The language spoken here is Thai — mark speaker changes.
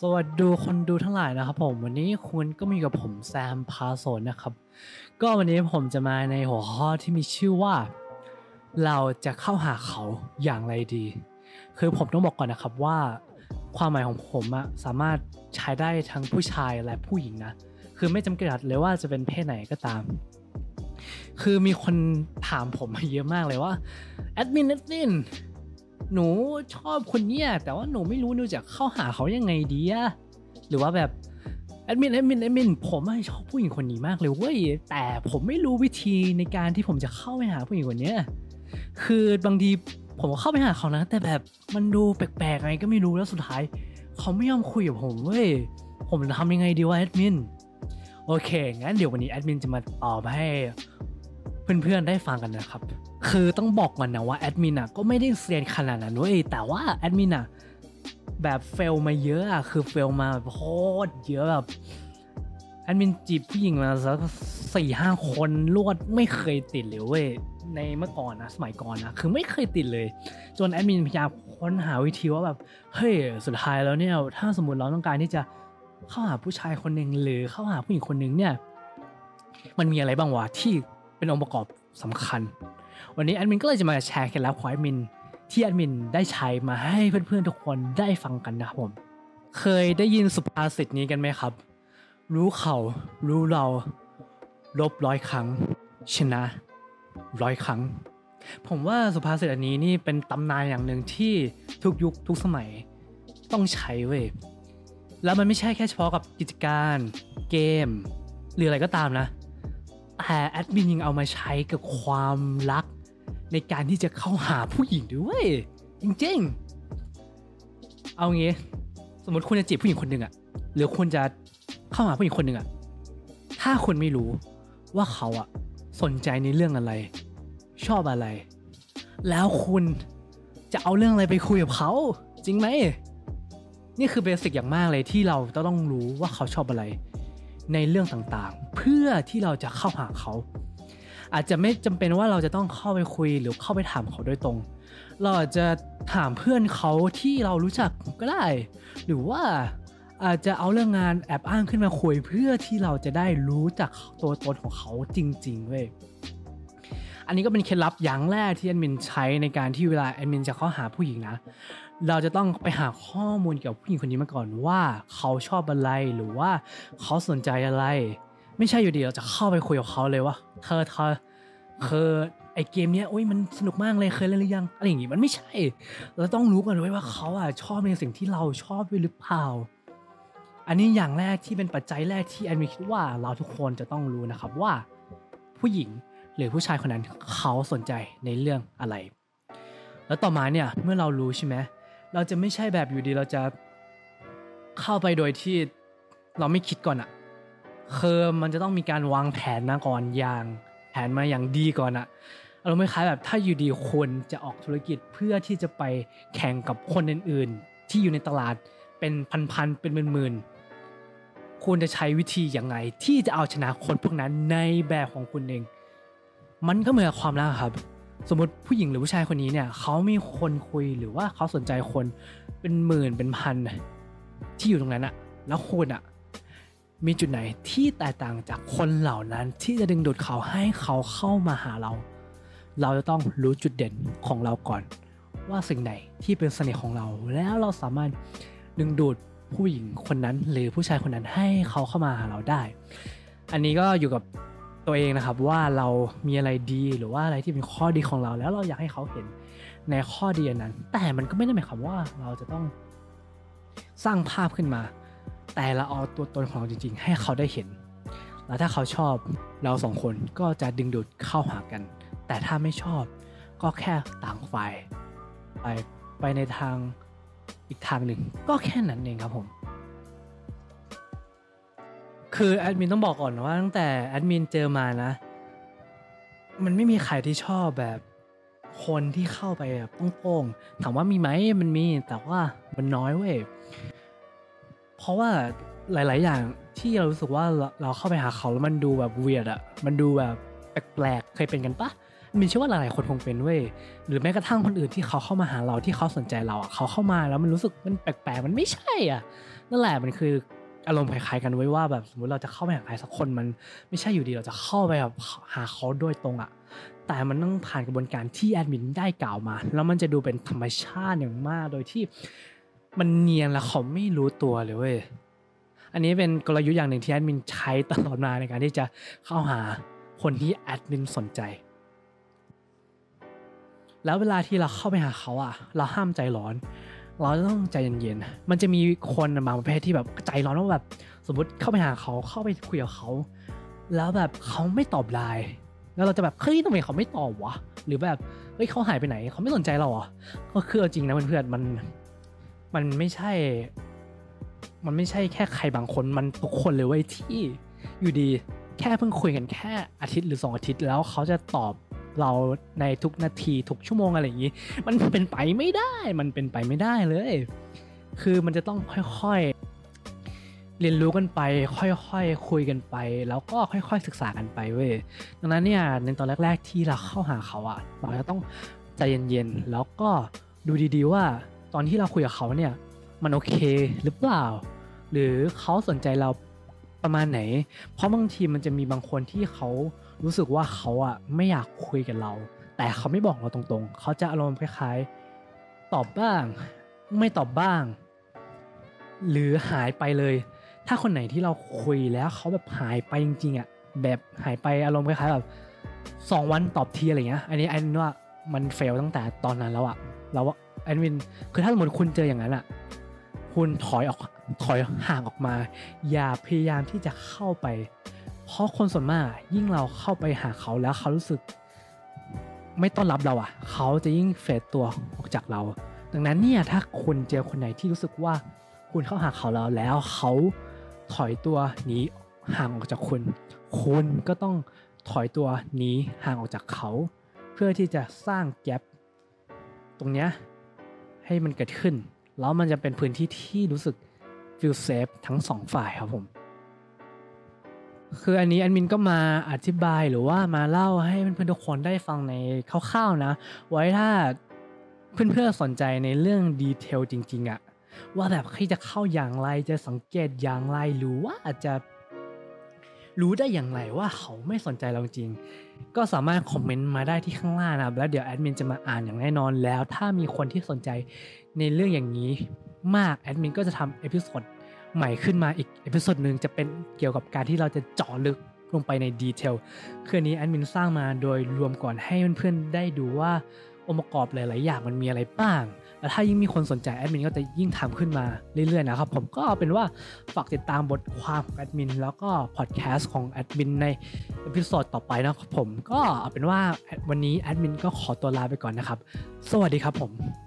Speaker 1: สวัสดีคนดูทั้งหลายนะครับผมวันนี้คุณก็มีกับผมแซมพาโซนนะครับ ก็วันนี้ผมจะมาในหัวข้อที่มีชื่อว่า เราจะเข้าหาเขาอย่างไรดี คือผมต้องบอกก่อนนะครับว่าความหมายของผมอะสามารถใช้ได้ทั้งผู้ชายและผู้หญิงนะ คือไม่จำกัดเลยว่าจะเป็นเพศไหนก็ตาม คือมีคนถามผมมาเยอะมากเลยว่าแอดมินแอดมิน หนูชอบคนเนี้ยแต่ว่าหนูไม่รู้หนูจะเข้าหาเขายังไงดีอะหรือว่าแบบแอดมินแอดมินแอดมินผมชอบผู้หญิงคนนี้มากเลยเว้ยแต่ผมไม่รู้วิธีในการที่ผมจะเข้าไปหาผู้หญิงคนเนี้ยคือบางทีผมเข้าไปหาเขานะ แต่แบบมันดูแปลกๆไงก็ไม่รู้แล้วสุดท้าย เขาไม่ยอมคุยกับผมเว้ยผมจะทำยังไงดีวะแอดมินโอเคงั้นเดี๋ยววันนี้แอดมินจะมาตอบให้ เพื่อนๆได้ฟังกันนะครับ คือต้องบอกก่อนนะว่าแอดมินอะก็ไม่ได้เซียนขนาดนั้นเว้ยแต่ว่าแอดมินอะแบบ fail มาเยอะอะคือ fail มาแบบโคตรเยอะแบบแอดมินจีบผู้หญิงมาสักสี่ห้าคนรวดไม่เคยติดเลยเว้ยในเมื่อก่อนนะสมัยก่อนนะคือไม่เคยติดเลย จนแอดมินพยายามค้นหาวิธีว่าแบบเฮ้ยสุดท้ายแล้วเนี่ยถ้าสมมติเราต้องการที่จะเข้าหาผู้ชายคนหนึ่งหรือเข้าหาผู้หญิงคนหนึ่งเนี่ย มันมีอะไรบ้างวะที่ เป็นองค์ประกอบสำคัญ วันนี้แอดมินก็เลยจะมาแชร์เคล็ดลับของแอดมินที่แอดมินได้ใช้มาให้เพื่อนๆทุกคนได้ฟังกันนะครับผม เคยได้ยินสุภาษิตนี้กันไหมครับ รู้เขารู้เราลบร้อยครั้ง ชนะร้อยครั้ง ผมว่าสุภาษิตอันนี้นี่เป็นตำนานอย่างหนึ่งที่ทุกยุคทุกสมัยต้องใช้เว้ยแล้วมันไม่ใช่แค่เฉพาะกับกิจการ เกม หรืออะไรก็ตามนะ แต่แอดมินยังเอามาใช้กับความรัก ในการที่จะเข้าหาผู้หญิงด้วย จริงๆ เอางี้ สมมติคุณจะจีบผู้หญิงคนหนึ่งอะหรือคุณจะเข้าหาผู้หญิงคนหนึ่งอะถ้าคุณไม่รู้ว่าเขาอะสนใจในเรื่องอะไร ชอบอะไร แล้วคุณจะเอาเรื่องอะไรไปคุยกับเขา จริงไหมนี่คือเบสิกอย่างมากเลยที่เราต้องรู้ว่าเขาชอบอะไร ในเรื่องต่างๆ เพื่อที่เราจะเข้าหาเขา อาจจะไม่จำเป็นว่าเราจะต้องเข้าไปคุยหรือเข้าไปถามเขาโดยตรง เราอาจจะถามเพื่อนเขาที่เรารู้จักก็ได้ หรือว่าอาจจะเอาเรื่องงานแอบอ้างขึ้นมาคุยเพื่อที่เราจะได้รู้จักตัวตนของเขาจริงๆเว้ยอันนี้ก็เป็นเคล็ดลับอย่างแรกที่แอดมินใช้ในการที่เวลาแอดมินจะเข้าหาผู้หญิงนะ เราจะต้องไปหาข้อมูลเกี่ยวกับผู้หญิงคนนี้มาก่อนว่าเขาชอบอะไรหรือว่าเขาสนใจอะไร ไม่ใช่อยู่ดีเราจะเข้าไปคุยกับเขาเลยว่าเธอเธอเคอไอเกมเนี้ยโอ้ยมันสนุกมากเลยเคยเล่นหรือยังอะไรอย่างงี้มันไม่ใช่ เราต้องรู้ก่อนด้วยว่าเขาอะชอบในสิ่งที่เราชอบด้วยหรือเปล่า อันนี้อย่างแรกที่เป็นปัจจัยแรกที่แอนมิคิดว่าเราทุกคนจะต้องรู้นะครับว่า ผู้หญิงหรือผู้ชายคนนั้นเขาสนใจในเรื่องอะไร แล้วต่อมาเนี่ยเมื่อเรารู้ใช่ไหมเเราจะไม่ใช่แบบอยู่ดีเราจะเข้าไปโดยที่เราไม่คิดก่อนอะคือมันจะต้องมีการวางแผนมาก่อนอย่าง แผนมาอย่างดีก่อนอะเราไม่คล้ายแบบถ้าอยู่ดีคนจะออกธุรกิจเพื่อที่จะไปแข่งกับคนอื่นๆ ที่อยู่ในตลาดเป็นพันๆเป็นหมื่นๆคุณจะใช้วิธีอย่างไง ที่จะเอาชนะคนพวกนั้นในแบบของคุณเอง มันก็เหมือนความรักครับ สมมติผู้หญิงหรือผู้ชายคนนี้เนี่ยเขามีคนคุยหรือว่าเขาสนใจคนเป็นหมื่นเป็นพันที่อยู่ตรงนั้นอะแล้วคุณอะมีจุดไหนที่แตกต่างจากคนเหล่านั้นที่จะดึงดูดเขาให้เขาเข้ามาหาเรา เราจะต้องรู้จุดเด่นของเราก่อน ว่าสิ่งไหนที่เป็นเสน่ห์ของเรา แล้วเราสามารถดึงดูดผู้หญิงคนนั้น หรือผู้ชายคนนั้นให้เขาเข้ามาหาเราได้ อันนี้ก็อยู่กับ ตัวเองนะครับว่าเรามีอะไรดีหรือว่าอะไรที่เป็นข้อดีของเรา แล้วเราอยากให้เขาเห็นในข้อดีอันนั้น แต่มันก็ไม่ได้หมายความว่าเราจะต้องสร้างภาพขึ้นมา แต่เราเอาตัวตนของเราจริง ๆ ให้เขาได้เห็น แล้วถ้าเขาชอบเราสองคนก็จะดึงดูดเข้าหากัน แต่ถ้าไม่ชอบก็แค่ต่างฝ่ายไปไปในทางอีกทางหนึ่งก็แค่นั้นเองครับผม คือแอดมินต้องบอกก่อนว่าตั้งแต่แอดมินเจอมานะ มันไม่มีใครที่ชอบแบบคนที่เข้าไปแบบโป้งๆถามว่ามีไหมมันมีแต่ว่ามันน้อยเว้ยเพราะว่าหลาย ๆ อย่างที่เรารู้สึกว่าเราเข้าไปหาเขาแล้วมันดูแบบเวียดอะมันดูแบบแปลกๆเคยเป็นกันปะมีเชื่อว่าหลายๆคนคงเป็นเว้ยหรือแม้กระทั่งคนอื่นที่เขาเข้ามาหาเราที่เขาสนใจเราอะเขาเข้ามาแล้วมันรู้สึกมันแปลกๆมันไม่ใช่อะนั่นแหละมันคือ อารมณ์คล้ายๆกันไว้ว่าแบบสมมติเราจะเข้าไปหาใครสักคนมันไม่ใช่อยู่ดีเราจะเข้าไปแบบหาเขาโดยตรงอะแต่มันต้องผ่านกระบวนการที่แอดมินได้กล่าวมา แล้วมันจะดูเป็นธรรมชาติอย่างมากโดยที่มันเนียนแล้วเขาไม่รู้ตัวเลยเว้ยอันนี้เป็นกลยุทธ์อย่างหนึ่งที่แอดมินใช้ตลอดมาในการที่จะเข้าหาคนที่แอดมินสนใจ แล้วเวลาที่เราเข้าไปหาเขาอะเราห้ามใจร้อน เราต้องใจเย็นๆ มันจะมีคนบางประเภทที่แบบใจร้อนว่าแบบสมมติเข้าไปหาเขาเข้าไปคุยกับเขา แล้วแบบเขาไม่ตอบไลน์แล้วเราจะแบบเฮ้ยทำไมเขาไม่ตอบวะหรือแบบเฮ้ยเขาหายไปไหนเขาไม่สนใจเราอะก็คือจริงนะเพื่อนๆมันมันไม่ใช่ มันไม่ใช่แค่ใครบางคนมันทุกคนเลยเว้ยที่อยู่ดี แค่เพิ่งคุยกันแค่อาทิตย์หรือสองอาทิตย์แล้วเขาจะตอบ เราในทุกนาทีทุกชั่วโมงอะไรอย่างนี้ มันเป็นไปไม่ได้ มันเป็นไปไม่ได้เลย คือมันจะต้องค่อยๆ เรียนรู้กันไป ค่อยๆ คุยกันไป แล้วก็ค่อยๆ ศึกษากันไปเว้ย ดังนั้นเนี่ยในตอนแรก ๆ ที่เราเข้าหาเขาอะเราจะต้องใจเย็นๆ แล้วก็ดูดีๆว่าตอนที่เราคุยกับเขาเนี่ย มันโอเคหรือเปล่า หรือเขาสนใจเราประมาณไหน เพราะบางทีมันจะมีบางคนที่เขา รู้สึกว่าเขาอะไม่อยากคุยกับเรา แต่เขาไม่บอกเราตรงๆ เขาจะอารมณ์คล้ายๆ ตอบบ้าง ไม่ตอบบ้าง หรือหายไปเลย ถ้าคนไหนที่เราคุยแล้วเขาแบบหายไปจริงๆอะแบบหายไปอารมณ์คล้ายๆแบบสองวันตอบทีอะไรเงี้ย อันนี้ไอ้นว่ามันเฟลตั้งแต่ตอนนั้นแล้วอะเราว่าแอดมินคือถ้าสมมติคุณเจออย่างนั้นอะคุณถอยออกถอยห่างออกมา อย่าพยายามที่จะเข้าไป เพราะคนส่วนมากยิ่งเราเข้าไปหาเขาแล้วเขารู้สึก ไม่ต้อนรับเราอะ เขาจะยิ่งเฟดตัวออกจากเรา ดังนั้นเนี่ยถ้าคุณเจอคนไหนที่รู้สึกว่าคุณเข้าหาเขาแล้วแล้วเขาถอยตัวหนีห่างออกจากคุณ คุณก็ต้องถอยตัวหนีห่างออกจากเขา เพื่อที่จะสร้าง gap ตรงเนี้ยให้มันเกิดขึ้น แล้วมันจะเป็นพื้นที่ที่รู้สึก feel safe ทั้งสองฝ่ายครับผม คืออันนี้แอดมินก็มาอธิบายหรือว่ามาเล่าให้เพื่อนๆทุกคนได้ฟังในคร่าวๆนะ ไว้ถ้าเพื่อนๆสนใจในเรื่อง detail จริงๆอะว่าแบบใครจะเข้าอย่างไรจะสังเกตอย่างไรหรือว่าอาจจะรู้ได้อย่างไรว่าเขาไม่สนใจเราจริง ก็สามารถคอมเมนต์มาได้ที่ข้างล่างนะแล้วเดี๋ยวแอดมินจะมาอ่านอย่างแน่นอนแล้ว ถ้ามีคนที่สนใจในเรื่องอย่างนี้มากแอดมินก็จะทำ episode ใหม่ขึ้นมาอีก episode หนึ่งจะเป็นเกี่ยวกับการที่เราจะเจาะลึกลงไปใน detail คือนี้แอดมินสร้างมาโดยรวมก่อนให้เพื่อนๆได้ดูว่าองค์ประกอบหลาย ๆ อย่างมันมีอะไรบ้าง แล้วถ้ายิ่งมีคนสนใจแอดมินก็จะยิ่งทำขึ้นมาเรื่อย ๆ นะครับ ผมก็เอาเป็นว่าฝากติดตามบทความของแอดมินแล้วก็พอดแคสต์ของแอดมินใน episode ต่อไปนะครับผมก็เอาเป็นว่าวันนี้แอดมินก็ขอตัวลาไปก่อนนะครับ สวัสดีครับผม